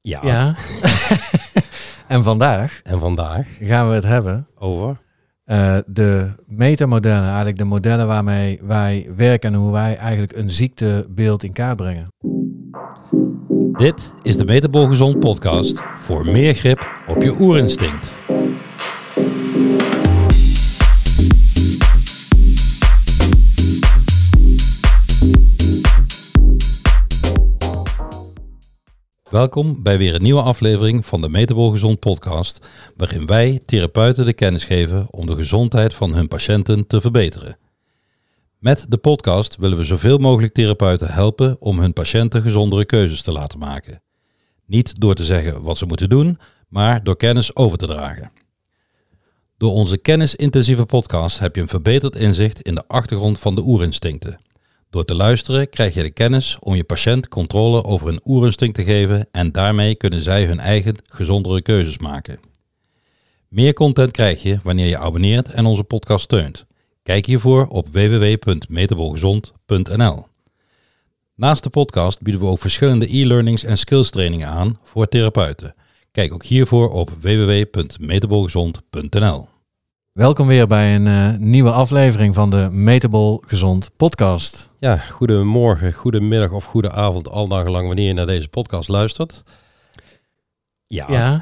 Ja. Ja. en vandaag En vandaag gaan we het hebben over. eh, de metamodellen, eigenlijk de modellen waarmee wij werken en hoe wij eigenlijk een ziektebeeld in kaart brengen. Dit is de Metabol Gezond podcast voor meer grip op je oerinstinct. Welkom bij weer een nieuwe aflevering van de Metabol Gezond podcast, waarin wij therapeuten de kennis geven om de gezondheid van hun patiënten te verbeteren. Met de podcast willen we zoveel mogelijk therapeuten helpen om hun patiënten gezondere keuzes te laten maken. Niet door te zeggen wat ze moeten doen, maar door kennis over te dragen. Door onze kennisintensieve podcast heb je een verbeterd inzicht in de achtergrond van de oerinstincten. Door te luisteren krijg je de kennis om je patiënt controle over hun oerinstinct te geven en daarmee kunnen zij hun eigen gezondere keuzes maken. Meer content krijg je wanneer je abonneert en onze podcast steunt. Kijk hiervoor op www.metabolgezond.nl. Naast de podcast bieden we ook verschillende e-learnings en skills trainingen aan voor therapeuten. Kijk ook hiervoor op www.metabolgezond.nl. Welkom weer bij een eh, nieuwe aflevering van de Metabol Gezond podcast. Ja, goedemorgen, goedemiddag of goede avond, al nagelang wanneer je naar deze podcast luistert. Ja. Ja.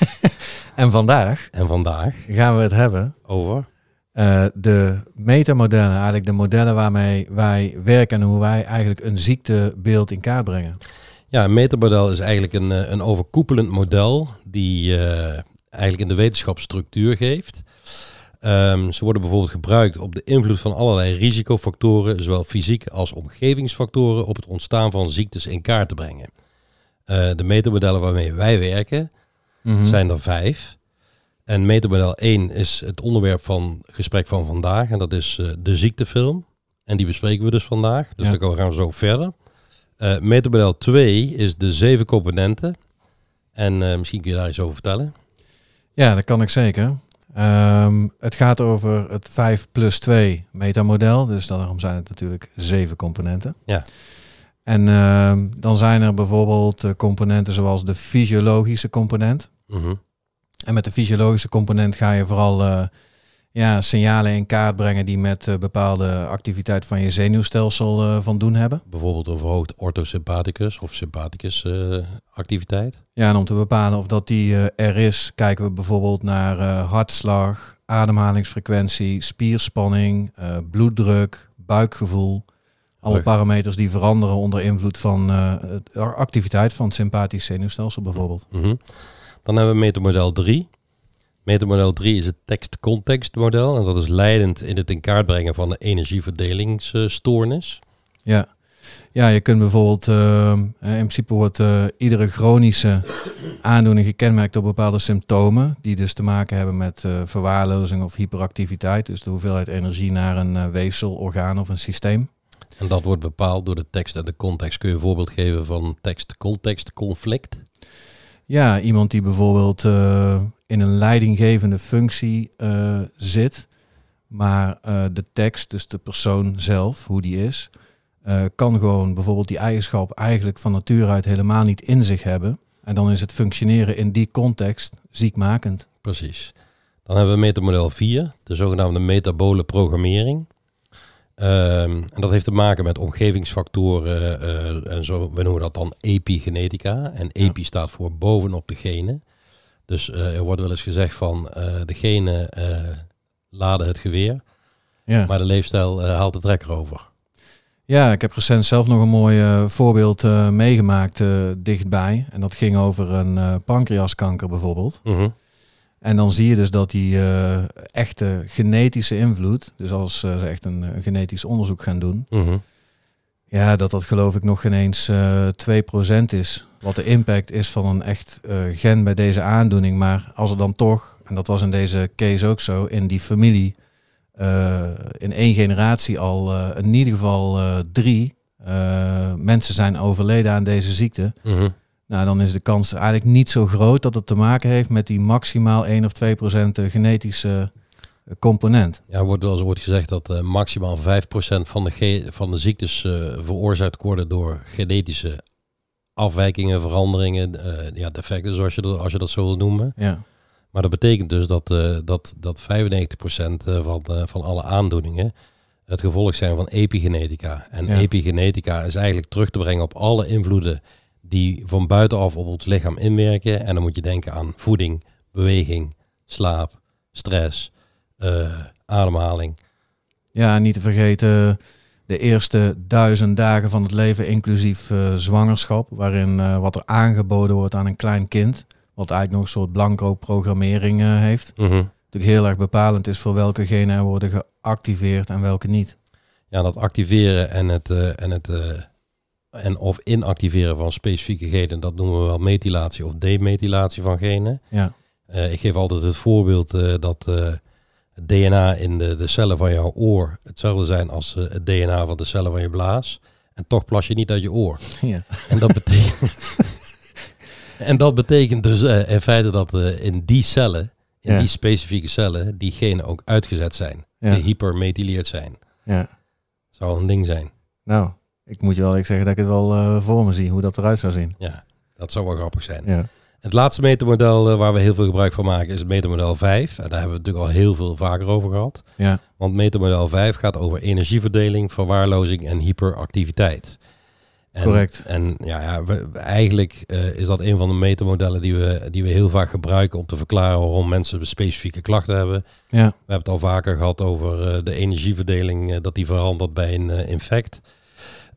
en vandaag En vandaag gaan we het hebben over. eh, de metamodellen, eigenlijk de modellen waarmee wij werken en hoe wij eigenlijk een ziektebeeld in kaart brengen. Ja, een metamodel is eigenlijk een, eh, een overkoepelend model die eigenlijk in de wetenschap structuur geeft. Ehm, ze worden bijvoorbeeld gebruikt op de invloed van allerlei risicofactoren, zowel fysieke als omgevingsfactoren, op het ontstaan van ziektes in kaart te brengen. Eh, de metamodellen waarmee wij werken Mhm. zijn er vijf. En metamodel 1 is het onderwerp van gesprek van vandaag. En dat is eh, de ziektefilm. En die bespreken we dus vandaag. Dus Ja. daar gaan we zo verder. Eh metamodel 2 is de zeven componenten. En misschien kun je daar iets over vertellen. Ja, dat kan ik zeker. Ehm, het gaat over het 5 plus 2 metamodel. Dus daarom zijn het natuurlijk zeven componenten. Ja. En ehm, dan zijn er bijvoorbeeld eh, componenten zoals de fysiologische component. Mhm. En met de fysiologische component ga je vooral eh, ja, signalen in kaart brengen die met eh, bepaalde activiteit van je zenuwstelsel eh, van doen hebben. Bijvoorbeeld een verhoogd orthosympathicus of sympathicus eh, activiteit. Ja, en om te bepalen of dat die er is, kijken we bijvoorbeeld naar hartslag, ademhalingsfrequentie, spierspanning, bloeddruk, buikgevoel. Alle parameters die veranderen onder invloed van de activiteit van het sympathisch zenuwstelsel bijvoorbeeld. Mhm. Dan hebben we metamodel 3. Metamodel 3 is het tekst-context model. En dat is leidend in het in kaart brengen van de energieverdelingsstoornis. Ja. ja, je kunt bijvoorbeeld, eh, in principe wordt eh, iedere chronische aandoening gekenmerkt door bepaalde symptomen, die dus te maken hebben met eh, verwaarlozing of hyperactiviteit. Dus de hoeveelheid energie naar een weefsel, orgaan of een systeem. En dat wordt bepaald door de tekst en de context. Kun je een voorbeeld geven van tekst-context-conflict? Ja, iemand die bijvoorbeeld in een leidinggevende functie eh, zit, maar eh, de tekst, dus de persoon zelf, hoe die is, eh, kan gewoon bijvoorbeeld die eigenschap eigenlijk van nature uit helemaal niet in zich hebben. En dan is het functioneren in die context ziekmakend. Precies. Dan hebben we metamodel 4, de zogenaamde metabole programmering. Ehm, en dat heeft te maken met omgevingsfactoren en zo, we noemen dat dan epigenetica. En epi staat voor bovenop de genen. Dus eh, er wordt wel eens gezegd van eh, de genen eh, laden het geweer, Ja. maar de leefstijl haalt de trekker over. Ja, ik heb recent zelf nog een mooi voorbeeld meegemaakt dichtbij. En dat ging over een pancreaskanker bijvoorbeeld. Mhm. En dan zie je dus dat die echte genetische invloed, dus als ze echt een, genetisch onderzoek gaan doen, Mhm. Ja, dat dat geloof ik nog geen eens eh 2% is. Wat de impact is van een echt eh, gen bij deze aandoening. Maar als er dan toch, en dat was in deze case ook zo, in die familie eh, in één generatie al eh, in ieder geval drie mensen zijn overleden aan deze ziekte. Mhm. Nou, dan is de kans eigenlijk niet zo groot dat het te maken heeft met die maximaal 1 of 2 procent eh, genetische component. Ja, er wordt wel eens wordt gezegd dat eh, maximaal 5% van de, van de ziektes eh, veroorzaakt worden door genetische afwijkingen, veranderingen, eh, ja, defecten zoals je, dat, als je dat zo wil noemen. Ja. Maar dat betekent dus dat, dat, dat 95% eh, van, van alle aandoeningen het gevolg zijn van epigenetica. En Ja. epigenetica is eigenlijk terug te brengen op alle invloeden die van buitenaf op ons lichaam inwerken. En dan moet je denken aan voeding, beweging, slaap, stress, ademhaling. Ja, niet te vergeten de eerste duizend dagen van het leven, inclusief eh, zwangerschap, waarin eh, wat er aangeboden wordt aan een klein kind, wat eigenlijk nog een soort blanco programmering eh, heeft, Mhm. natuurlijk heel erg bepalend is voor welke genen er worden geactiveerd en welke niet. Ja, dat activeren en het, eh, en het eh, en of inactiveren van specifieke genen, dat noemen we wel methylatie of demethylatie van genen. Ja, Eh, ik geef altijd het voorbeeld eh, dat eh, het DNA in de, de cellen van jouw oor hetzelfde zijn als eh, het DNA van de cellen van je blaas. En toch plas je niet uit je oor. ja. En dat betekent, en dat betekent dus eh, in feite dat eh, in die cellen, in Ja. die specifieke cellen, die genen ook uitgezet zijn. Ja. Die hypermethyleerd zijn. ja. Zou een ding zijn. Nou, ik moet je wel ik zeggen dat ik het wel voor me zie, hoe dat eruit zou zien. Ja, dat zou wel grappig zijn. Ja, Het laatste metermodel eh, waar we heel veel gebruik van maken is het metermodel 5. En daar hebben we het natuurlijk al heel veel vaker over gehad. ja, Want metermodel 5 gaat over energieverdeling, verwaarlozing en hyperactiviteit. En, Correct. En ja, ja we- eigenlijk eh, is dat een van de metermodellen die we, die we heel vaak gebruiken om te verklaren waarom mensen specifieke klachten hebben. ja, We hebben het al vaker gehad over eh, de energieverdeling, dat die verandert bij een infect.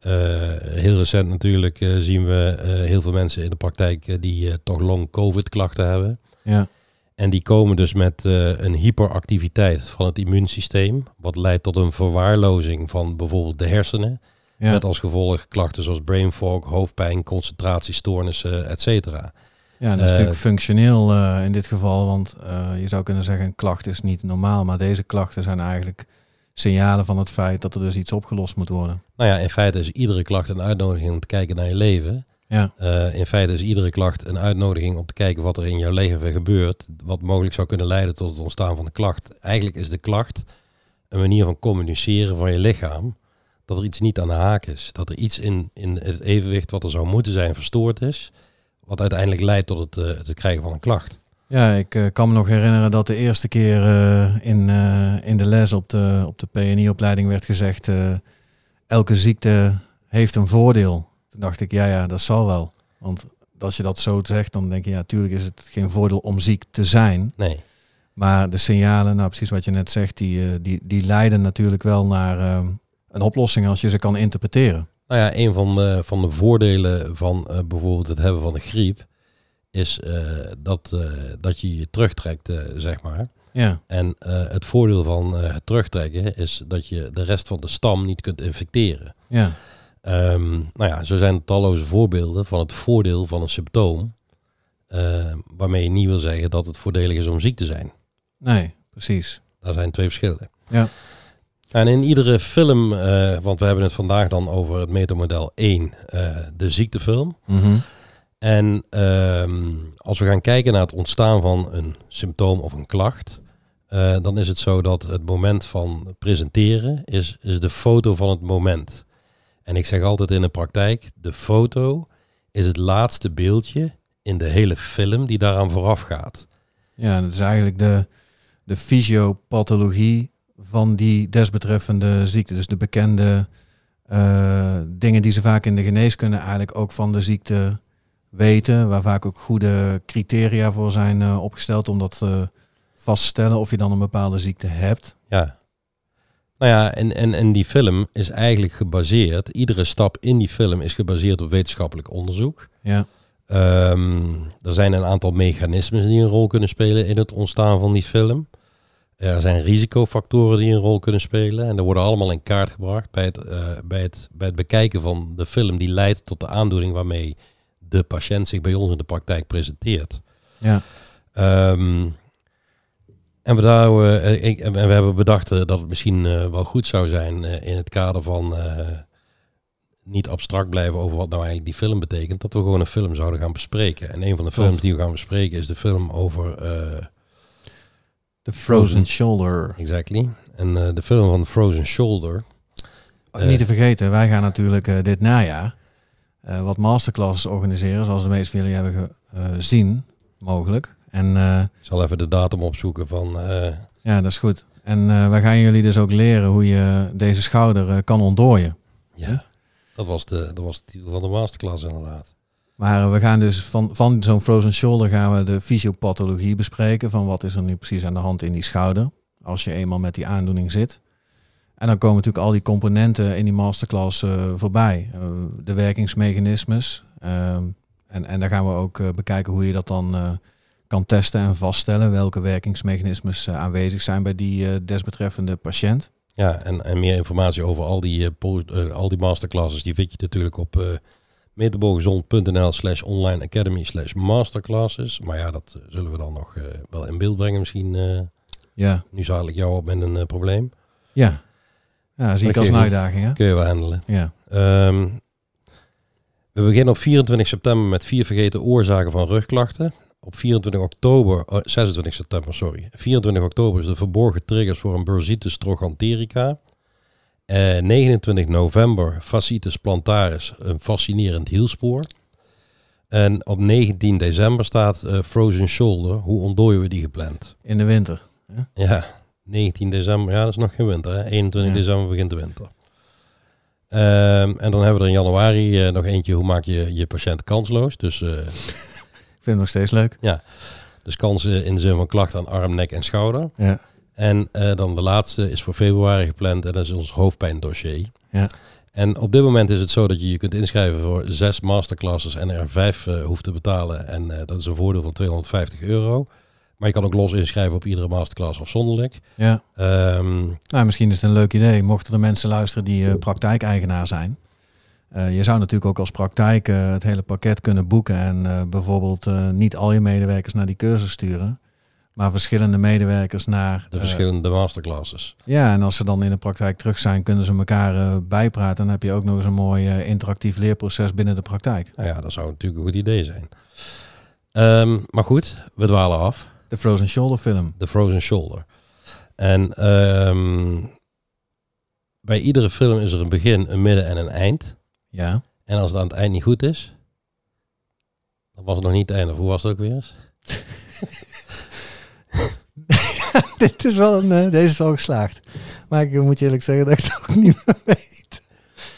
Eh, heel recent natuurlijk eh, zien we eh, heel veel mensen in de praktijk die toch long covid klachten hebben. ja, En die komen dus met een hyperactiviteit van het immuunsysteem, wat leidt tot een verwaarlozing van bijvoorbeeld de hersenen, ja. met als gevolg klachten zoals brain fog, hoofdpijn, concentratiestoornissen, et cetera. Ja, dat is natuurlijk functioneel in dit geval, want je zou kunnen zeggen een klacht is niet normaal, maar deze klachten zijn eigenlijk signalen van het feit dat er dus iets opgelost moet worden. Nou ja, in feite is iedere klacht een uitnodiging om te kijken naar je leven. Ja, Eh, in feite is iedere klacht een uitnodiging om te kijken wat er in jouw leven gebeurt, wat mogelijk zou kunnen leiden tot het ontstaan van de klacht. Eigenlijk is de klacht een manier van communiceren van je lichaam dat er iets niet aan de haak is. Dat er iets in, in het evenwicht wat er zou moeten zijn verstoord is, wat uiteindelijk leidt tot het, eh, het krijgen van een klacht. Ja ik eh, kan me nog herinneren dat de eerste keer eh, in, eh, in de les op de, op de PNI-opleiding werd gezegd, elke ziekte heeft een voordeel. Toen dacht ik, ja, ja, dat zal wel. Want als je dat zo zegt, dan denk je, ja, natuurlijk is het geen voordeel om ziek te zijn. Nee, Maar de signalen, nou precies wat je net zegt, die, die, die leiden natuurlijk wel naar eh, een oplossing als je ze kan interpreteren. Nou ja, een van de, van de voordelen van bijvoorbeeld het hebben van de griep is eh, dat, eh, dat je je terugtrekt, eh, zeg maar. Ja, En het voordeel van het terugtrekken is dat je de rest van de stam niet kunt infecteren. ja, Ehm, nou ja, zo zijn er talloze voorbeelden van het voordeel van een symptoom. eh, waarmee je niet wil zeggen dat het voordelig is om ziek te zijn. nee, precies. Daar zijn twee verschillen. Ja. En in iedere film, want we hebben het vandaag dan over het metamodel 1, eh, de ziektefilm. Mhm. En ehm, als we gaan kijken naar het ontstaan van een symptoom of een klacht, eh, dan is het zo dat het moment van presenteren is, is de foto van het moment. En ik zeg altijd in de praktijk, de foto is het laatste beeldje in de hele film die daaraan vooraf gaat. Ja, dat is eigenlijk de, de fysiopathologie van die desbetreffende ziekte. Dus de bekende eh, dingen die ze vaak in de geneeskunde eigenlijk ook van de ziekte weten, waar vaak ook goede criteria voor zijn eh, opgesteld om dat te vaststellen of je dan een bepaalde ziekte hebt. Ja. Nou ja, en, en, en die film is eigenlijk gebaseerd, iedere stap in die film is gebaseerd op wetenschappelijk onderzoek. Ja, Ehm, er zijn een aantal mechanismes die een rol kunnen spelen in het ontstaan van die film. Er zijn risicofactoren die een rol kunnen spelen. En die worden allemaal in kaart gebracht bij het, eh, bij, het, bij het bekijken van de film die leidt tot de aandoening waarmee de patiënt zich bij ons in de praktijk presenteert. ja, Ehm, en, we daar, eh, ik- en we hebben bedacht eh, dat het misschien eh, wel goed zou zijn eh, in het kader van eh, niet abstract blijven over wat nou eigenlijk die film betekent, dat we gewoon een film zouden gaan bespreken. En een van de films die we gaan bespreken is de film over eh, de frozen shoulder. Exactly. En eh, de film van Frozen Shoulder. Oh, Niet te vergeten, wij gaan natuurlijk eh, dit najaar eh, wat masterclasses organiseren, zoals de meeste van jullie hebben gezien, mogelijk. En eh, Ik zal even de datum opzoeken van... eh, ja, dat is goed. En eh, wij gaan jullie dus ook leren hoe je deze schouder eh, kan ontdooien. ja, dat was, de, dat was de titel van de masterclass inderdaad. Maar we gaan dus van, van zo'n frozen shoulder gaan we de fysiopathologie bespreken. Van wat is er nu precies aan de hand in die schouder. Als je eenmaal met die aandoening zit. En dan komen natuurlijk al die componenten in die masterclass eh, voorbij. Eh, de werkingsmechanismes. Ehm, en, en daar gaan we ook eh, bekijken hoe je dat dan kan testen en vaststellen. Welke werkingsmechanismes aanwezig zijn bij die desbetreffende patiënt. Ja, en, en meer informatie over al die, al die masterclasses, die vind je natuurlijk op uh, metaboolgezond.nl slash online academy slash masterclasses. Maar ja, dat zullen we dan nog wel in beeld brengen misschien. Ja, nu zadel ik jou op met een probleem. ja. Ja zie ik als een uitdaging. Hè? Kun je wel handelen. Ja. Ehm, we beginnen op 24 september met vier vergeten oorzaken van rugklachten. Op 24 oktober, oh, 26 september, sorry. 24 oktober is de verborgen triggers voor een bursitis trochanterica. Eh 29 november fasciitis plantaris, een fascinerend hielspoor. En op 19 december staat eh, frozen shoulder. Hoe ontdooien we die gepland? In de winter. Ja, 19 december. Ja, dat is nog geen winter. Hè? 21 Ja. december begint de winter. Ehm, en dan hebben we er in januari eh, nog eentje. Hoe maak je je patiënt kansloos? Dus, eh, Ik vind het nog steeds leuk. dus kansen in de zin van klachten aan arm, nek en schouder. Ja. En eh, dan de laatste is voor februari gepland. En dat is ons hoofdpijndossier. Ja. En op dit moment is het zo dat je je kunt inschrijven voor zes masterclasses en er vijf eh, hoeft te betalen. En eh, dat is een voordeel van 250 euro. Maar je kan ook los inschrijven op iedere masterclass afzonderlijk. Ja. Ehm, Nou, misschien is het een leuk idee, mochten er mensen luisteren die eh, praktijkeigenaar zijn. Eh, je zou natuurlijk ook als praktijk eh, het hele pakket kunnen boeken en bijvoorbeeld niet al je medewerkers naar die cursus sturen, maar verschillende medewerkers naar... de verschillende masterclasses. ja, en als ze dan in de praktijk terug zijn, kunnen ze elkaar bijpraten. Dan heb je ook nog eens een mooi interactief leerproces binnen de praktijk. Nou ja, dat zou natuurlijk een goed idee zijn. Ehm, maar goed, we dwalen af. De Frozen Shoulder film. The Frozen Shoulder. En ehm, bij iedere film is er een begin, een midden en een eind. Ja. En als het aan het eind niet goed is, dan was het nog niet het einde. Of Hoe was het ook weer eens? Dit is wel een, eh, deze is wel geslaagd. Maar ik moet je eerlijk zeggen dat ik het ook niet meer weet.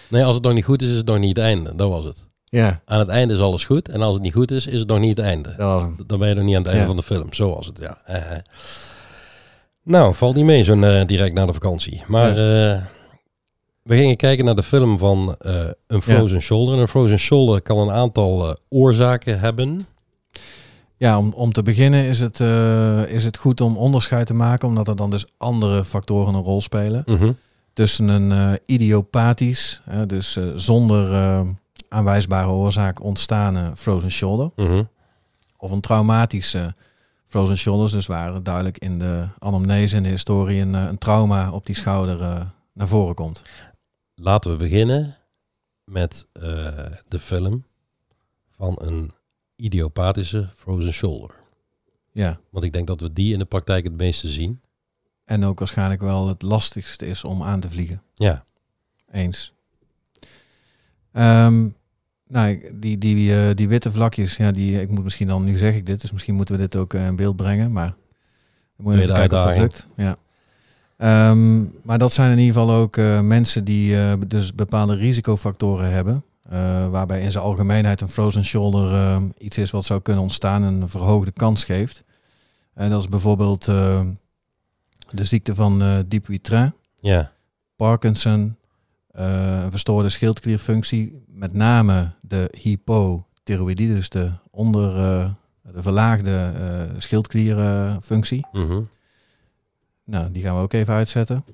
Nee, als het nog niet goed is, is het nog niet het einde. Dat was het. Ja, Aan het einde is alles goed. En als het niet goed is, is het nog niet het einde. Dan ben je nog niet aan het einde Ja. van de film. Zo was het, ja. Nou, valt niet mee zo'n eh, direct na de vakantie. Maar eh, we gingen kijken naar de film van eh, een Frozen Shoulder. En een Frozen Shoulder kan een aantal oorzaken hebben. Ja, om, om te beginnen is het, is het goed om onderscheid te maken, omdat er dan dus andere factoren een rol spelen. Mhm. Tussen een idiopathisch, dus zonder aanwijsbare oorzaak ontstane frozen shoulder, Mhm. of een traumatische frozen shoulders, dus waar duidelijk in de anamnese en de historie een, eh, een trauma op die schouder eh, naar voren komt. Laten we beginnen met eh, de film van een idiopathische Frozen Shoulder. Ja, Want ik denk dat we die in de praktijk het meeste zien. en ook waarschijnlijk wel het lastigste is om aan te vliegen. Ja, Eens. Ehm, nou, die, die, eh, die witte vlakjes, ja, die, ik moet misschien dan, nu zeg ik dit, dus misschien moeten we dit ook eh, in beeld brengen, maar moet je even kijken of dat lukt. Ja. Ehm, maar dat zijn in ieder geval ook eh, mensen die dus bepaalde risicofactoren hebben, waarbij in zijn algemeenheid een frozen shoulder iets is wat zou kunnen ontstaan en een verhoogde kans geeft. En dat is bijvoorbeeld de ziekte van eh Dupuytren. ja, Parkinson, een verstoorde schildklierfunctie, met name de hypothyroïdie, dus de onder eh, de verlaagde eh schildklierfunctie. mhm. Nou, die gaan we ook even uitzetten.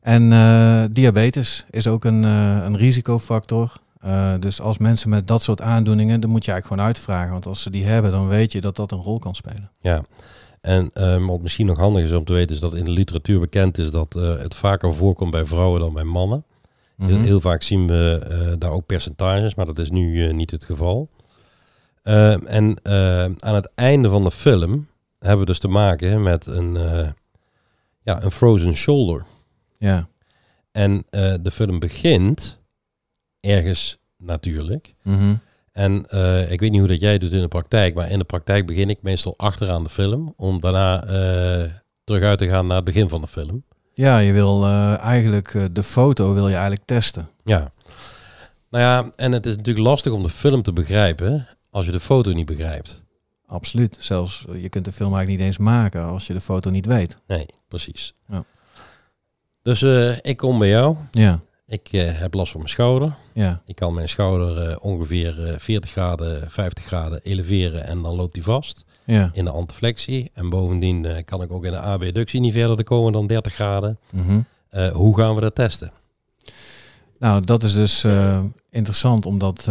En eh, diabetes is ook een, eh, een risicofactor. Eh, dus als mensen met dat soort aandoeningen, dan moet je eigenlijk gewoon uitvragen. Want als ze die hebben, dan weet je dat dat een rol kan spelen. Ja, en wat misschien nog handig is om te weten, is dat in de literatuur bekend is dat eh, het vaker voorkomt bij vrouwen dan bij mannen. Heel, Mhm. heel vaak zien we eh, daar ook percentages, maar dat is nu eh, niet het geval. Ehm, en ehm, aan het einde van de film hebben we dus te maken met een, eh, ja, een frozen shoulder. Ja, En de film begint ergens natuurlijk. Mhm. En ik weet niet hoe dat jij doet in de praktijk, maar in de praktijk begin ik meestal achteraan de film, om daarna terug uit te gaan naar het begin van de film. Ja, je wil eh, eigenlijk eh, de foto wil je eigenlijk testen. Ja. Nou ja, en het is natuurlijk lastig om de film te begrijpen als je de foto niet begrijpt. Absoluut. Zelfs eh, je kunt de film eigenlijk niet eens maken als je de foto niet weet. Nee, precies. Ja. Dus ik kom bij jou. Ja, Ik heb last van mijn schouder. ja, Ik kan mijn schouder ongeveer eh, 40 graden, 50 graden eleveren en dan loopt hij vast ja. in de antiflexie. En bovendien eh, kan ik ook in de abductie niet verder komen dan 30 graden. Mhm. Eh, hoe gaan we dat testen? Nou, dat is dus eh, interessant omdat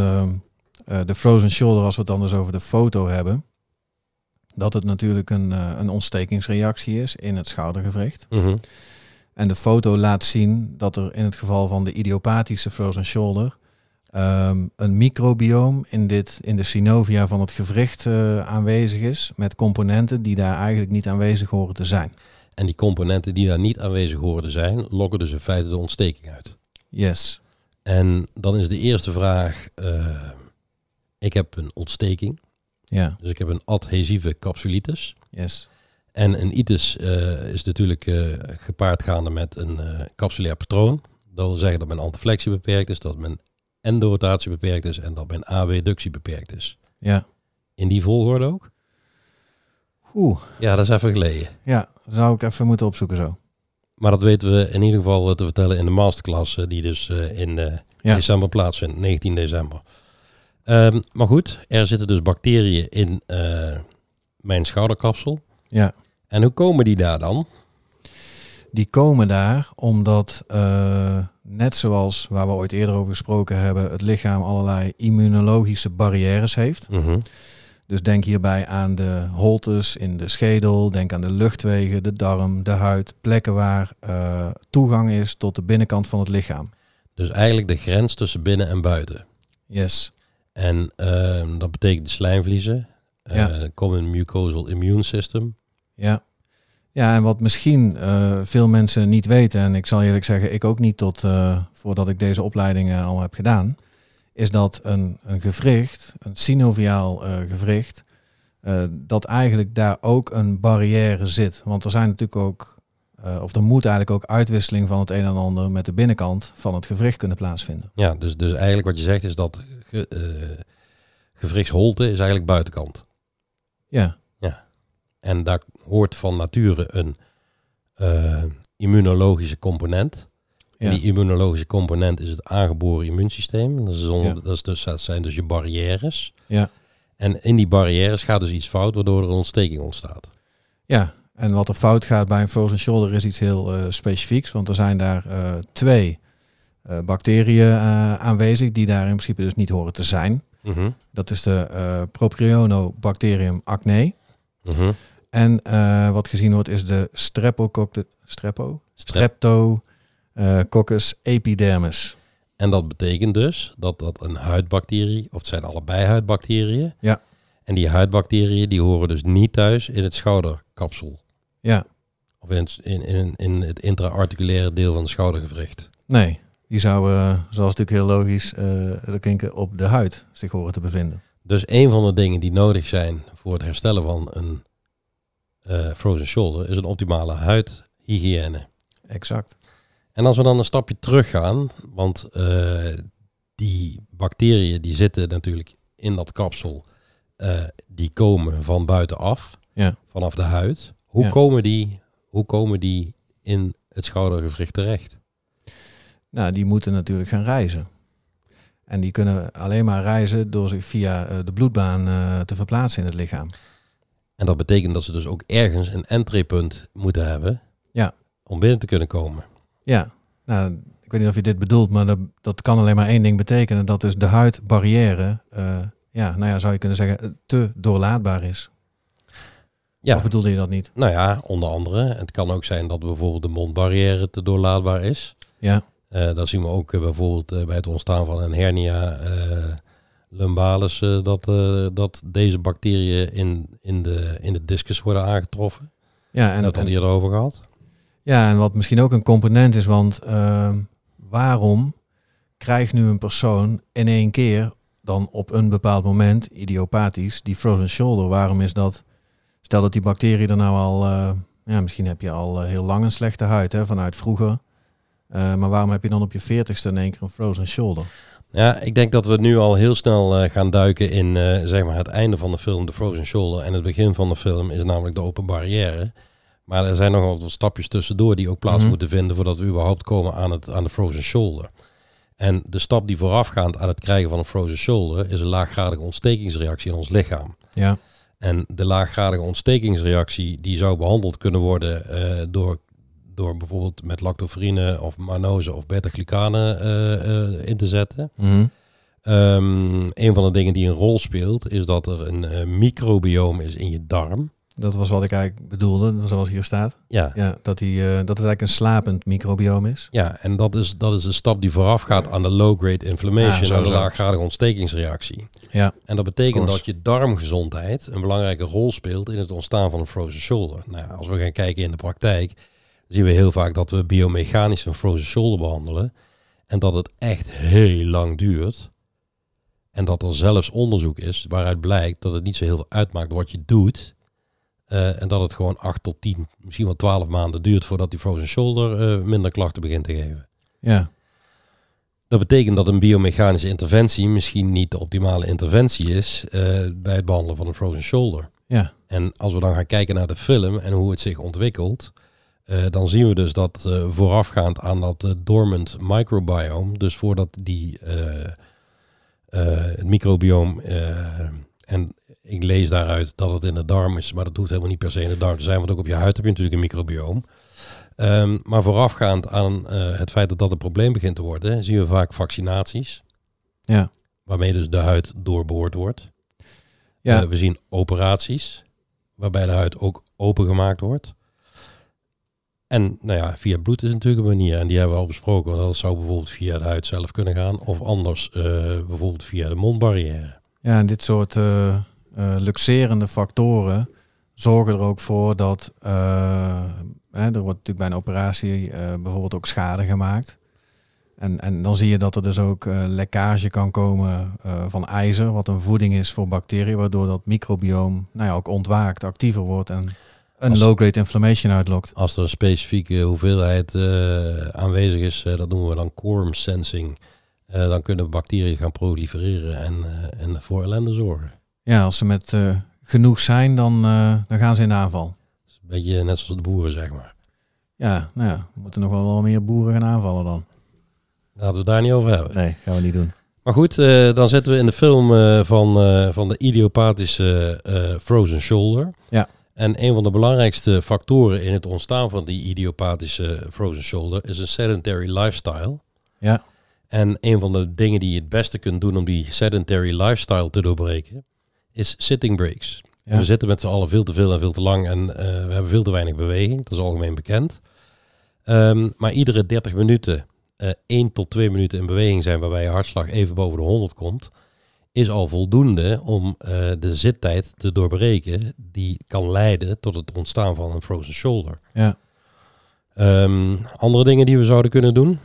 de frozen shoulder, als we het dan dus over de foto hebben, dat het natuurlijk een, een ontstekingsreactie is in het schoudergewricht. Mhm. En de foto laat zien dat er in het geval van de idiopathische frozen shoulder ehm, een microbioom in, dit, in de synovia van het gewricht eh, aanwezig is, met componenten die daar eigenlijk niet aanwezig horen te zijn. En die componenten die daar niet aanwezig horen te zijn, lokken dus in feite de ontsteking uit. Yes. En dan is de eerste vraag, eh, ik heb een ontsteking, Ja, dus ik heb een adhesieve capsulitis. yes. En een itis eh, is natuurlijk eh, gepaard gaande met een eh, capsulair patroon. Dat wil zeggen dat mijn antiflexie beperkt is, dat mijn endorotatie beperkt is en dat mijn abductie beperkt is. Ja. In die volgorde ook? Oeh, Ja, dat is even geleden. ja, zou ik even moeten opzoeken zo. Maar dat weten we in ieder geval te vertellen in de masterclass, eh, die dus eh, in eh, Ja. december plaatsvindt, 19 december. Ehm, maar goed, er zitten dus bacteriën in mijn schouderkapsel. Ja. En hoe komen die daar dan? Die komen daar omdat, net zoals waar we ooit eerder over gesproken hebben, het lichaam allerlei immunologische barrières heeft. Mhm. Dus denk hierbij aan de holtes in de schedel, denk aan de luchtwegen, de darm, de huid, plekken waar eh, toegang is tot de binnenkant van het lichaam. Dus eigenlijk de grens tussen binnen en buiten. Yes. En ehm, dat betekent de slijmvliezen, Ja. common mucosal immune system. Ja. Ja, en wat misschien eh, veel mensen niet weten, en ik zal eerlijk zeggen, ik ook niet tot eh, voordat ik deze opleidingen al heb gedaan, is dat een, een gewricht, een synoviaal eh, gewricht, eh, dat eigenlijk daar ook een barrière zit. Want er zijn natuurlijk ook, eh, of er moet eigenlijk ook uitwisseling van het een en ander met de binnenkant van het gewricht kunnen plaatsvinden. Ja, dus, dus eigenlijk wat je zegt is dat ge, eh, gewrichtsholte is eigenlijk buitenkant. Ja, En daar hoort van nature een eh, immunologische component. ja, En die immunologische component is het aangeboren immuunsysteem. Dat, is onder- Ja. dat, is dus, dat zijn dus je barrières. ja, En in die barrières gaat dus iets fout, waardoor er een ontsteking ontstaat. ja. En wat er fout gaat bij een frozen shoulder is iets heel eh, specifieks, want er zijn daar eh, twee bacteriën aanwezig die daar in principe dus niet horen te zijn. Dat is de Propionobacterium acne. Mhm. En eh, wat gezien wordt is de Streptococcus epidermis. En dat betekent dus dat dat een huidbacterie, of het zijn allebei huidbacteriën. Ja. En die huidbacteriën die horen dus niet thuis in het schouderkapsel. Ja, Of in, het- in, in, in het intra-articulaire deel van het schoudergewricht. nee. Die zou, eh, zoals natuurlijk heel logisch, klinken op de huid zich horen te bevinden. Dus een van de dingen die nodig zijn voor het herstellen van een eh, frozen shoulder is een optimale huidhygiëne. Exact. En als we dan een stapje terug gaan, want eh, die bacteriën die zitten natuurlijk in dat kapsel, eh, die komen van buitenaf, Ja. vanaf de huid. Hoe, Ja. komen die, hoe komen die in het schoudergewricht terecht? Nou, die moeten natuurlijk gaan reizen. En die kunnen alleen maar reizen door zich via de bloedbaan te verplaatsen in het lichaam. En dat betekent dat ze dus ook ergens een entreepunt moeten hebben Ja. om binnen te kunnen komen. Ja, nou, ik weet niet of je dit bedoelt, maar dat, dat kan alleen maar één ding betekenen. Dat dus de huidbarrière, eh, ja, nou ja, zou je kunnen zeggen, eh, te doorlaatbaar is. Ja, Of bedoelde je dat niet? nou ja, onder andere. Het kan ook zijn dat bijvoorbeeld de mondbarrière te doorlaatbaar is. Ja, Eh dat zien we ook bijvoorbeeld bij het ontstaan van een hernia lumbalis, eh, dat, eh, dat deze bacteriën in, in, de, in de discus worden aangetroffen. ja, En dat had en, eerder over gehad. ja, en wat misschien ook een component is, want ehm, waarom krijgt nu een persoon in één keer dan op een bepaald moment, idiopathisch, die frozen shoulder. Waarom is dat? Stel dat die bacterie er nou al, eh, ja, misschien heb je al heel lang een slechte huid hè, vanuit vroeger. Maar waarom heb je dan op je veertigste in één keer een frozen shoulder? Ja, ik denk dat we nu al heel snel eh, gaan duiken in eh, zeg maar het einde van de film, de Frozen Shoulder. En het begin van de film is namelijk de open barrière. Maar er zijn nog wel wat stapjes tussendoor die ook plaats Mhm. moeten vinden voordat we überhaupt komen aan, het, aan de Frozen Shoulder. En de stap die voorafgaand aan het krijgen van een Frozen Shoulder is een laaggradige ontstekingsreactie in ons lichaam. Ja, En de laaggradige ontstekingsreactie die zou behandeld kunnen worden eh, door, door bijvoorbeeld met lactoferine of manose of beta-glucane eh, eh, in te zetten. Mhm. Ehm, een van de dingen die een rol speelt is dat er een eh, microbioom is in je darm. dat was wat ik eigenlijk bedoelde, zoals hier staat. Ja, Ja, dat, die, dat het eigenlijk een slapend microbioom is. ja en dat is, dat is de stap die vooraf gaat aan de low-grade inflammation, Ja, de laaggradige ontstekingsreactie. Ja, En dat betekent dat je darmgezondheid een belangrijke rol speelt in het ontstaan van een frozen shoulder. Nou, als we gaan kijken in de praktijk, zien we heel vaak dat we biomechanisch een frozen shoulder behandelen. En dat het echt heel lang duurt. En dat er zelfs onderzoek is waaruit blijkt dat het niet zo heel veel uitmaakt wat je doet. Eh, en dat het gewoon 8 tot 10, misschien wel 12 maanden duurt voordat die frozen shoulder eh, minder klachten begint te geven. ja, Dat betekent dat een biomechanische interventie misschien niet de optimale interventie is eh, bij het behandelen van een frozen shoulder. ja. En als we dan gaan kijken naar de film en hoe het zich ontwikkelt, eh, dan zien we dus dat eh, voorafgaand aan dat eh, dormant microbiome, dus voordat die het microbioom en ik lees daaruit dat het in de darm is, maar dat hoeft helemaal niet per se in de darm te zijn, want ook op je huid heb je natuurlijk een microbioom. Ehm, maar voorafgaand aan het feit dat dat een probleem begint te worden, zien we vaak vaccinaties, Ja. waarmee dus de huid doorboord wordt. Ja, we zien operaties, waarbij de huid ook opengemaakt wordt. En nou ja, via bloed is natuurlijk een manier. En die hebben we al besproken. Dat zou bijvoorbeeld via de huid zelf kunnen gaan. Of anders eh, bijvoorbeeld via de mondbarrière. Ja, en dit soort eh, eh, luxerende factoren zorgen er ook voor dat hè, er wordt natuurlijk bij een operatie bijvoorbeeld ook schade gemaakt. En, en dan zie je dat er dus ook lekkage kan komen van ijzer, wat een voeding is voor bacteriën, waardoor dat microbioom nou ja, ook ontwaakt, actiever wordt en een low-grade inflammation uitlokt. Als er een specifieke hoeveelheid eh, aanwezig is, eh, dat noemen we dan quorum sensing. Eh, dan kunnen bacteriën gaan prolifereren en, en voor ellende zorgen. Ja, als ze met genoeg zijn, dan, dan gaan ze in de aanval. Dat is een beetje net zoals de boeren, zeg maar. Ja, nou ja, we moeten nog wel wel meer boeren gaan aanvallen dan. Laten we het daar niet over hebben. Nee, gaan we niet doen. Maar goed, dan zitten we in de film van, van de idiopathische frozen shoulder. Ja. En een van de belangrijkste factoren in het ontstaan van die idiopathische frozen shoulder is een sedentary lifestyle. Ja. En een van de dingen die je het beste kunt doen om die sedentary lifestyle te doorbreken, is sitting breaks. Ja. We zitten met z'n allen veel te veel en veel te lang en eh, we hebben veel te weinig beweging. Dat is algemeen bekend. Ehm, maar iedere 30 minuten, eh 1 tot 2 minuten in beweging zijn waarbij je hartslag even boven de 100 komt, is al voldoende om eh, de zittijd te doorbreken die kan leiden tot het ontstaan van een frozen shoulder. Ja. Ehm, andere dingen die we zouden kunnen doen?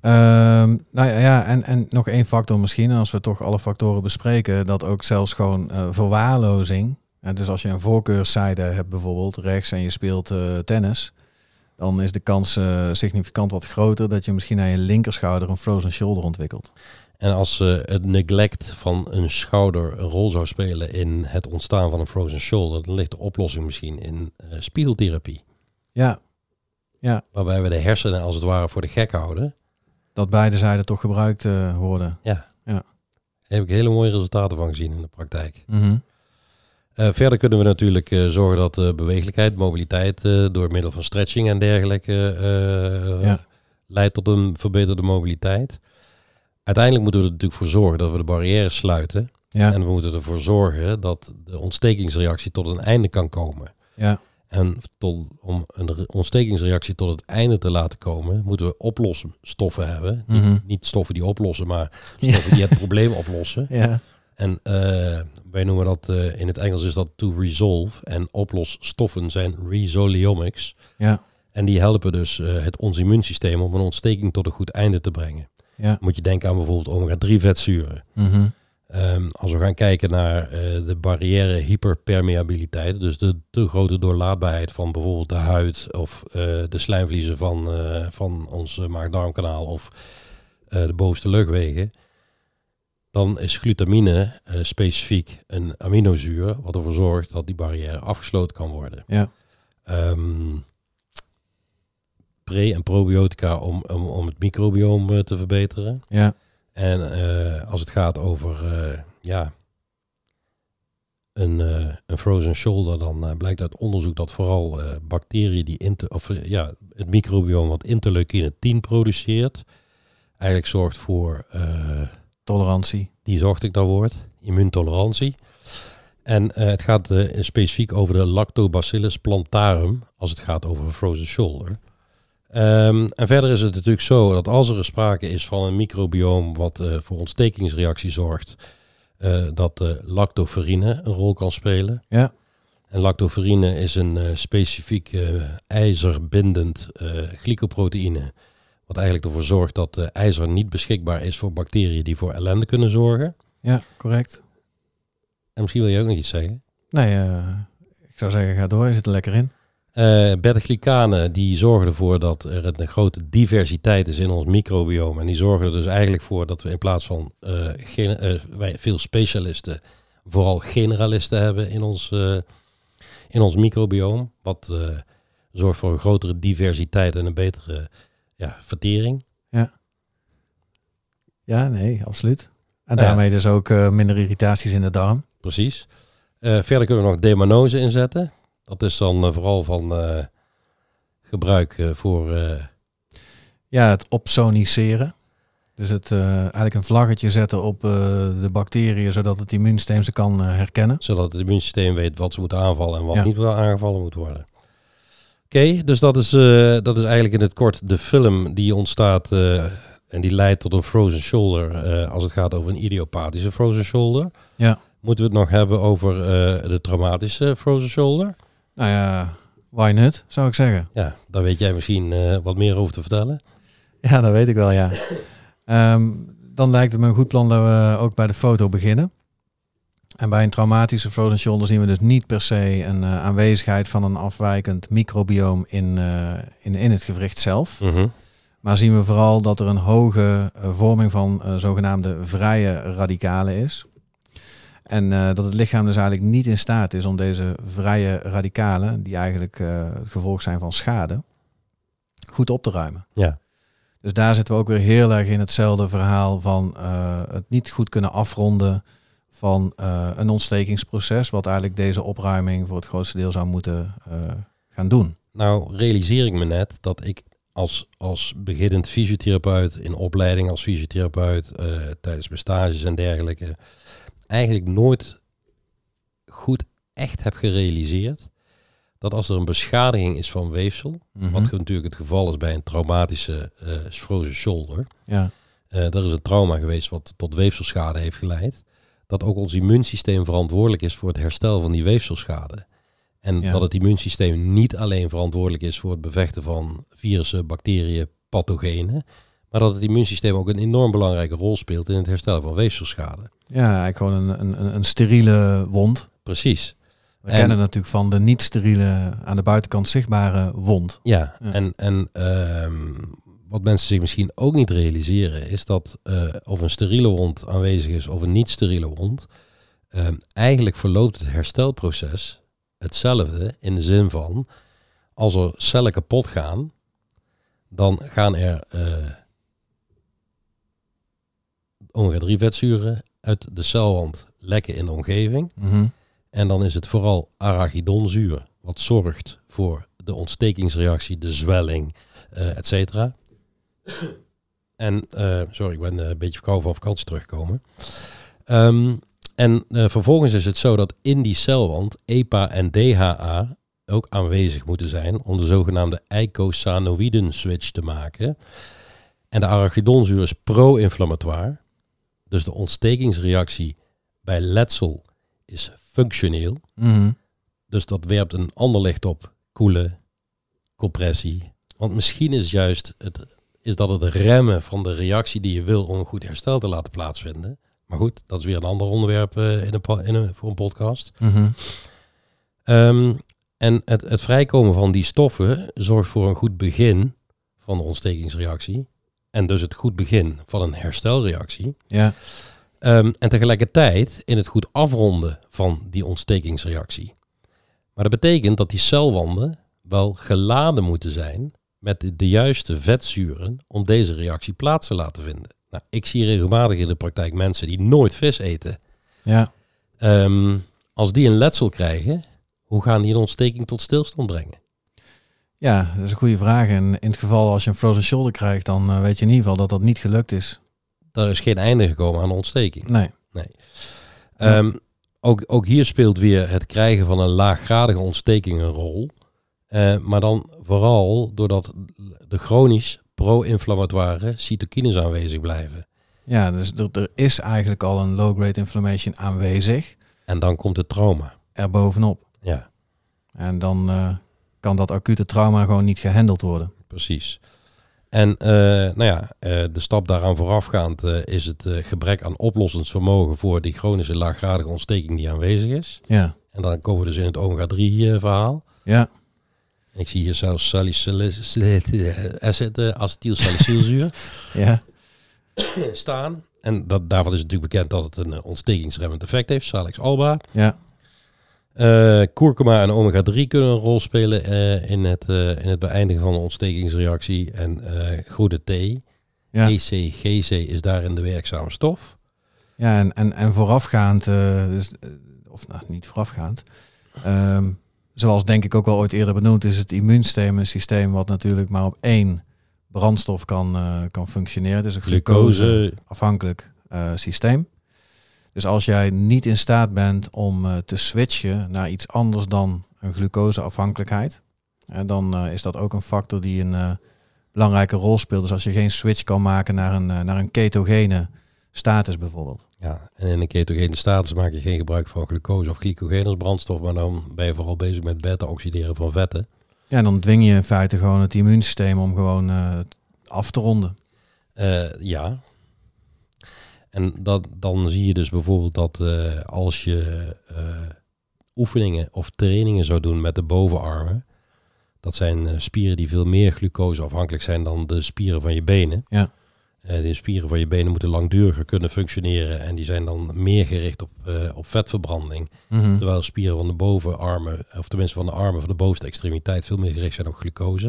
Ehm, nou ja, ja en, en nog één factor misschien, als we toch alle factoren bespreken, dat ook zelfs gewoon eh, verwaarlozing. En dus als je een voorkeurszijde hebt bijvoorbeeld rechts en je speelt eh, tennis, dan is de kans significant wat groter dat je misschien aan je linkerschouder een frozen shoulder ontwikkelt. En als eh, het neglect van een schouder een rol zou spelen in het ontstaan van een frozen shoulder, dan ligt de oplossing misschien in eh, spiegeltherapie. Ja, Waarbij we de hersenen als het ware voor de gek houden. dat beide zijden toch gebruikt eh, worden. Daar heb ik hele mooie resultaten van gezien in de praktijk. Mhm. Verder kunnen we natuurlijk zorgen dat de beweeglijkheid, mobiliteit door middel van stretching en dergelijke Ja. leidt tot een verbeterde mobiliteit. Uiteindelijk moeten we er natuurlijk voor zorgen dat we de barrières sluiten. Ja, En we moeten ervoor zorgen dat de ontstekingsreactie tot een einde kan komen. ja, En tot, om een re- ontstekingsreactie tot het einde te laten komen, moeten we oplosstoffen hebben. Niet- Mhm. Niet, stoffen die oplossen, maar stoffen die het probleem oplossen. ja, En eh, wij noemen dat, eh, in het Engels is dat to resolve. En oplosstoffen zijn resoliomics. ja, En die helpen dus eh, het ons immuunsysteem om een ontsteking tot een goed einde te brengen. Ja. Moet je denken aan bijvoorbeeld omega-3 vetzuren. Mhm. Ehm, als we gaan kijken naar eh, de barrière hyperpermeabiliteit, dus de te grote doorlaatbaarheid van bijvoorbeeld de huid of eh, de slijmvliezen van, eh, van ons maag-darmkanaal of de bovenste luchtwegen, dan is glutamine specifiek een aminozuur wat ervoor zorgt dat die barrière afgesloten kan worden. Ja. Ehm, pre- en probiotica om, om, om het microbioom eh, te verbeteren. Ja. En eh, als het gaat over eh, ja, een, een frozen shoulder, dan blijkt uit onderzoek dat vooral bacteriën die inter, of, ja, het microbioom wat interleukine 10 produceert, eigenlijk zorgt voor, Tolerantie. die zocht ik dat woord, immuuntolerantie. En het gaat specifiek over de Lactobacillus plantarum, als het gaat over een frozen shoulder. Ehm, en verder is het natuurlijk zo dat als er sprake is van een microbioom wat eh, voor ontstekingsreactie zorgt, eh, dat uh, lactoferrine een rol kan spelen. Ja. En lactoferine is een specifiek ijzerbindend glycoproteïne, wat eigenlijk ervoor zorgt dat ijzer niet beschikbaar is voor bacteriën die voor ellende kunnen zorgen. Ja, correct. En misschien wil je ook nog iets zeggen. Nee, ik zou zeggen, ga door. Je zit er lekker in. Eh beta-glycanen die zorgen ervoor dat er een grote diversiteit is in ons microbiome. En die zorgen er dus eigenlijk voor dat we in plaats van eh, eh, wij veel specialisten, vooral generalisten hebben in ons, in ons microbiome. Wat zorgt voor een grotere diversiteit en een betere ja, vertering. Ja, nee, absoluut. En Ja. daarmee dus ook minder irritaties in de darm. Precies. Verder kunnen we nog demanose inzetten. Dat is dan eh, vooral van eh, gebruik eh, voor Ja, het opsoniceren. Dus het eigenlijk een vlaggetje zetten op de bacteriën, zodat het immuunsysteem ze kan herkennen. zodat het immuunsysteem weet wat ze moeten aanvallen en wat Ja. niet wel aangevallen moet worden. Oké, dus dat is, dat is eigenlijk in het kort de film die ontstaat en die leidt tot een frozen shoulder als het gaat over een idiopathische frozen shoulder. Ja. Moeten we het nog hebben over de traumatische frozen shoulder? Nou ja, why not, zou ik zeggen. Ja, daar weet jij misschien eh, wat meer over te vertellen. Ja, dat weet ik wel, ja. Ehm, dan lijkt het me een goed plan dat we ook bij de foto beginnen. En bij een traumatische frozen shoulder zien we dus niet per se een eh, aanwezigheid van een afwijkend microbioom in, eh, in, in het gewricht zelf. Maar zien we vooral dat er een hoge vorming van zogenaamde vrije radicalen is. En eh, dat het lichaam dus eigenlijk niet in staat is om deze vrije radicalen, die eigenlijk eh, het gevolg zijn van schade, goed op te ruimen. Ja. Dus daar zitten we ook weer heel erg in hetzelfde verhaal van eh, het niet goed kunnen afronden van een ontstekingsproces, wat eigenlijk deze opruiming voor het grootste deel zou moeten gaan doen. Nou, realiseer ik me net dat ik als, als beginnend fysiotherapeut in opleiding als fysiotherapeut tijdens mijn stages en dergelijke eigenlijk nooit goed echt heb gerealiseerd dat als er een beschadiging is van weefsel, Mhm. wat natuurlijk het geval is bij een traumatische frozen shoulder, Ja, eh er is een trauma geweest wat tot weefselschade heeft geleid, dat ook ons immuunsysteem verantwoordelijk is voor het herstel van die weefselschade. En Ja. dat het immuunsysteem niet alleen verantwoordelijk is voor het bevechten van virussen, bacteriën, pathogenen, maar dat het immuunsysteem ook een enorm belangrijke rol speelt in het herstellen van weefselschade. ja eigenlijk gewoon een, een, een steriele wond. Precies. We En- kennen natuurlijk van de niet-steriele, aan de buitenkant zichtbare wond. Ja, Ja. en, en ehm, wat mensen zich misschien ook niet realiseren is dat eh, of een steriele wond aanwezig is of een niet-steriele wond, ehm, eigenlijk verloopt het herstelproces hetzelfde in de zin van als er cellen kapot gaan, dan gaan er eh omega-3 vetzuren uit de celwand lekken in de omgeving. Mhm. En dan is het vooral arachidonzuur, wat zorgt voor de ontstekingsreactie, de zwelling, eh et cetera. En, eh, sorry, ik ben eh, een beetje verkouden van vakantie teruggekomen. Ehm, en vervolgens is het zo dat in die celwand EPA en DHA ook aanwezig moeten zijn om de zogenaamde eicosanoïden switch te maken. En de arachidonzuur is pro-inflammatoire. Dus de ontstekingsreactie bij letsel is functioneel. Mhm. Dus dat werpt een ander licht op koelen, compressie. Want misschien is juist het, is dat het remmen van de reactie die je wil om een goed herstel te laten plaatsvinden. Maar goed, dat is weer een ander onderwerp eh, in een, po- in een, voor een podcast. Mhm. Ehm, en het, het vrijkomen van die stoffen zorgt voor een goed begin van de ontstekingsreactie. En dus het goed begin van een herstelreactie. Ja, Ehm, en tegelijkertijd in het goed afronden van die ontstekingsreactie. Maar dat betekent dat die celwanden wel geladen moeten zijn met de, de juiste vetzuren om deze reactie plaats te laten vinden. Nou, ik zie regelmatig in de praktijk mensen die nooit vis eten. ja. Ehm, als die een letsel krijgen, hoe gaan die een ontsteking tot stilstand brengen? Ja, dat is een goede vraag. En in het geval als je een frozen shoulder krijgt, dan eh, weet je in ieder geval dat dat niet gelukt is. Daar is geen einde gekomen aan de ontsteking. Nee. Ehm, ook, ook hier speelt weer het krijgen van een laaggradige ontsteking een rol. Eh, maar dan vooral doordat de chronisch pro-inflammatoire cytokines aanwezig blijven. Ja, dus er, er is eigenlijk al een low-grade inflammation aanwezig, En dan komt het trauma. erbovenop. Ja, En dan eh, kan dat acute trauma gewoon niet gehandeld worden. precies. En eh, nou ja, eh, de stap daaraan voorafgaand eh, is het gebrek aan oplossingsvermogen voor die chronische laaggradige ontsteking die aanwezig is. Ja, En dan komen we dus in het omega-3 eh, verhaal. ja, Ik zie hier zelfs acetylsalicylzuur ja, staan. En dat, daarvan is natuurlijk bekend dat het een ontstekingsremmend effect heeft, Salix alba. ja, Eh kurkuma en omega-3 kunnen een rol spelen eh, in, het, eh, in het beëindigen van de ontstekingsreactie. En goede thee, ja. ECGC, is daarin de werkzame stof. Ja, en, en, en voorafgaand, dus, of nou, niet voorafgaand, ehm, zoals denk ik ook al ooit eerder benoemd, is het immuunsysteem een systeem wat natuurlijk maar op één brandstof kan, kan functioneren. Dus een glucose Glucose, afhankelijk eh, systeem. Dus als jij niet in staat bent om eh, te switchen naar iets anders dan een glucoseafhankelijkheid, eh, dan eh, is dat ook een factor die een eh, belangrijke rol speelt. Dus als je geen switch kan maken naar een, naar een ketogene status bijvoorbeeld. ja, en in een ketogene status maak je geen gebruik van glucose of glycogeen als brandstof, maar dan ben je vooral bezig met beta-oxideren van vetten. Ja, en dan dwing je in feite gewoon het immuunsysteem om gewoon af te ronden. Ja. En dat, dan zie je dus bijvoorbeeld dat eh, als je eh, oefeningen of trainingen zou doen met de bovenarmen, dat zijn eh, spieren die veel meer glucose afhankelijk zijn dan de spieren van je benen. Ja. Eh, de spieren van je benen moeten langduriger kunnen functioneren en die zijn dan meer gericht op, op vetverbranding. Mhm. Terwijl spieren van de bovenarmen, of tenminste van de armen van de bovenste extremiteit, veel meer gericht zijn op glucose.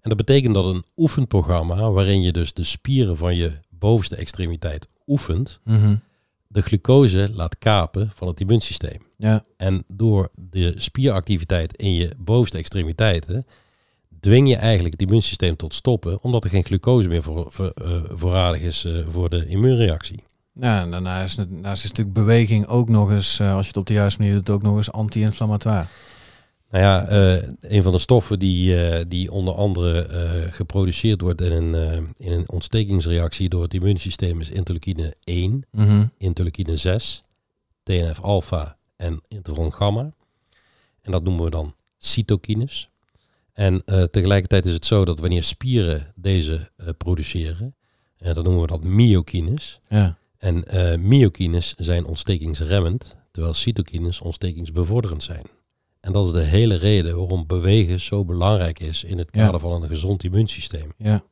En dat betekent dat een oefenprogramma, waarin je dus de spieren van je bovenste extremiteit oefent, Mhm. de glucose laat kapen van het immuunsysteem. Ja, En door de spieractiviteit in je bovenste extremiteiten dwing je eigenlijk het immuunsysteem tot stoppen, omdat er geen glucose meer voor, voor, eh, voorradig is eh, voor de immuunreactie. ja en daarnaast, is, daarnaast is natuurlijk beweging ook nog eens, eh, als je het op de juiste manier doet, ook nog eens anti-inflammatoire. Nou ja, eh, een van de stoffen die, eh, die onder andere eh, geproduceerd wordt in een, in een ontstekingsreactie door het immuunsysteem is interleukine 1, Mhm. interleukine 6, TNF-alpha en interferon gamma. En dat noemen we dan cytokines. En tegelijkertijd is het zo dat wanneer spieren deze produceren, eh, dan noemen we dat myokines. Ja, En myokines zijn ontstekingsremmend, terwijl cytokines ontstekingsbevorderend zijn. En dat is de hele reden waarom bewegen zo belangrijk is in het Ja. kader van een gezond immuunsysteem. ja.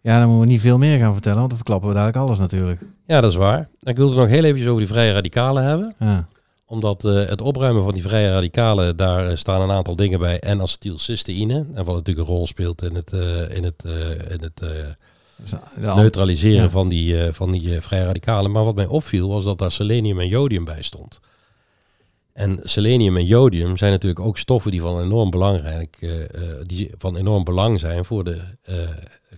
Ja, dan moeten we niet veel meer gaan vertellen, want dan verklappen we dadelijk alles natuurlijk. Ja, dat is waar. Ik wilde nog heel even over die vrije radicalen hebben. Ja, Omdat eh, het opruimen van die vrije radicalen, daar eh, staan een aantal dingen bij. En acetylcysteïne. En wat natuurlijk een rol speelt in het, eh, in het, in het neutraliseren ja. van die, van die vrije radicalen. Maar wat mij opviel was dat daar selenium en jodium bij stond. En selenium en jodium zijn natuurlijk ook stoffen die van enorm belangrijk, eh, eh, die van enorm belang zijn voor de eh,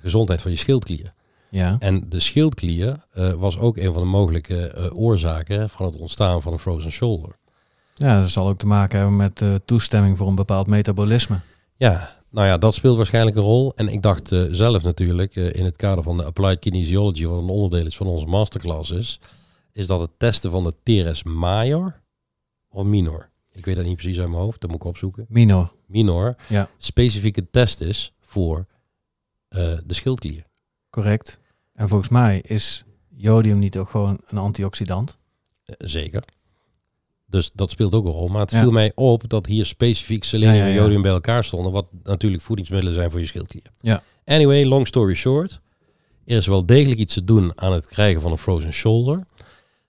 gezondheid van je schildklier. ja. En de schildklier was ook een van de mogelijke oorzaken van het ontstaan van een frozen shoulder. ja, dat zal ook te maken hebben met toestemming voor een bepaald metabolisme. Ja, nou ja, dat speelt waarschijnlijk een rol. En ik dacht zelf natuurlijk, in het kader van de Applied Kinesiology, wat een onderdeel is van onze masterclass is, is dat het testen van de TRS major of minor. Ik weet dat niet precies uit mijn hoofd, dat moet ik opzoeken. Minor. Minor, Ja. specifieke test is voor eh, de schildklier. Correct. En volgens mij is jodium niet ook gewoon een antioxidant? Eh, zeker. Dus dat speelt ook een rol. Maar het Ja. viel mij op dat hier specifiek selenium Ja, ja, en jodium bij elkaar stonden. Wat natuurlijk voedingsmiddelen zijn voor je schildklier. Ja. Anyway, long story short. Er is wel degelijk iets te doen aan het krijgen van een frozen shoulder.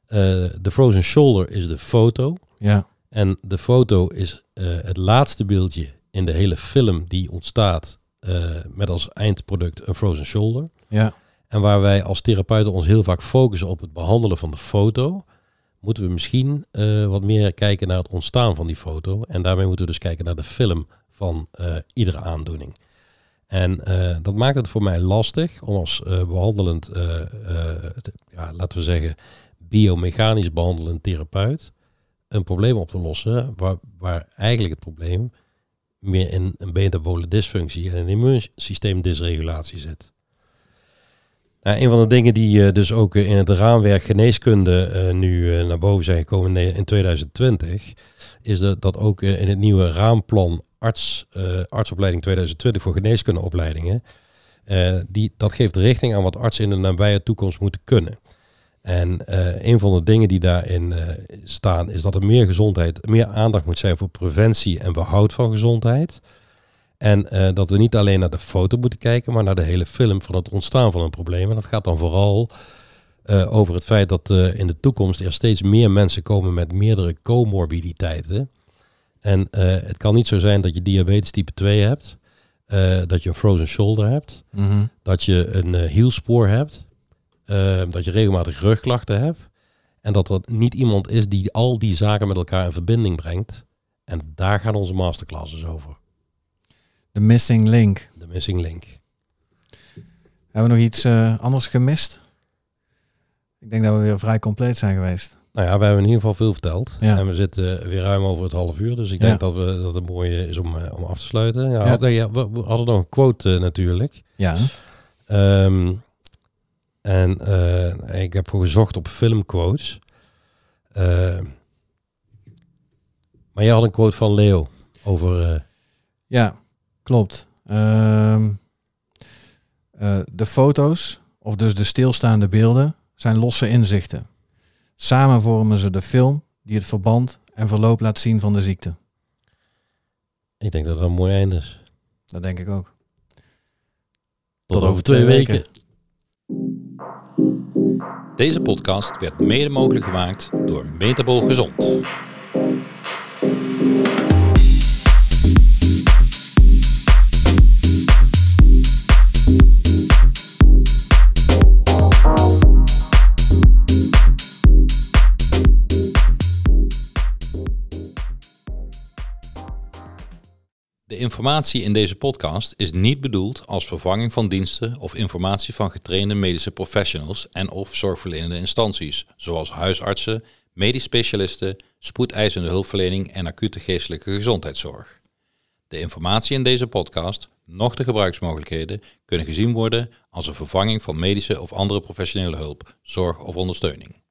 Eh, de frozen shoulder is de foto. Ja. En de foto is eh, het laatste beeldje in de hele film die ontstaat eh, met als eindproduct een frozen shoulder. Ja. En waar wij als therapeuten ons heel vaak focussen op het behandelen van de foto, moeten we misschien eh, wat meer kijken naar het ontstaan van die foto. En daarmee moeten we dus kijken naar de film van iedere aandoening. En dat maakt het voor mij lastig om als eh, behandelend, eh, eh, de- ja, laten we zeggen, biomechanisch behandelend therapeut een probleem op te lossen waar, waar eigenlijk het probleem meer in een metabole dysfunctie en een immuunsysteemdysregulatie zit. Nou, een van de dingen die eh, dus ook in het raamwerk geneeskunde eh, nu eh, naar boven zijn gekomen in in 2020, is dat, dat ook in het nieuwe raamplan arts, artsopleiding 2020 voor geneeskundeopleidingen, die, dat geeft richting aan wat artsen in de nabije toekomst moeten kunnen. En eh, een van de dingen die daarin eh, staan is dat er meer gezondheid, meer aandacht moet zijn voor preventie en behoud van gezondheid. En eh, dat we niet alleen naar de foto moeten kijken, maar naar de hele film van het ontstaan van een probleem. En dat gaat dan vooral over het feit dat in de toekomst er steeds meer mensen komen met meerdere comorbiditeiten. En het kan niet zo zijn dat je diabetes type 2 hebt, dat je een frozen shoulder hebt, Mhm. dat je een hielspoor hebt, eh, dat je regelmatig rugklachten hebt. En dat er niet iemand is die al die zaken met elkaar in verbinding brengt. En daar gaan onze masterclasses over. De missing link. De missing link. Hebben we nog iets eh, anders gemist? Ik denk dat we weer vrij compleet zijn geweest. Nou ja, we hebben in ieder geval veel verteld. Ja. En we zitten weer ruim over het half uur. Dus ik Ja. denk dat, we, dat het mooi is om, eh, om af te sluiten. Ja, Ja. we, we hadden nog een quote eh, natuurlijk. Ja. Ehm, en eh, ik heb gezocht op filmquotes. Ehm, maar jij had een quote van Leo over... eh, Ja, klopt. Ehm, eh, de foto's, of dus de stilstaande beelden, zijn losse inzichten. Samen vormen ze de film die het verband en verloop laat zien van de ziekte. ik denk dat dat een mooi einde is. Dat denk ik ook. Tot, over twee weken. Deze podcast werd mede mogelijk gemaakt door Metabol Gezond. Informatie in deze podcast is niet bedoeld als vervanging van diensten of informatie van getrainde medische professionals en of zorgverlenende instanties, zoals huisartsen, medisch specialisten, spoedeisende hulpverlening en acute geestelijke gezondheidszorg. De informatie in deze podcast, noch de gebruiksmogelijkheden, kunnen gezien worden als een vervanging van medische of andere professionele hulp, zorg of ondersteuning.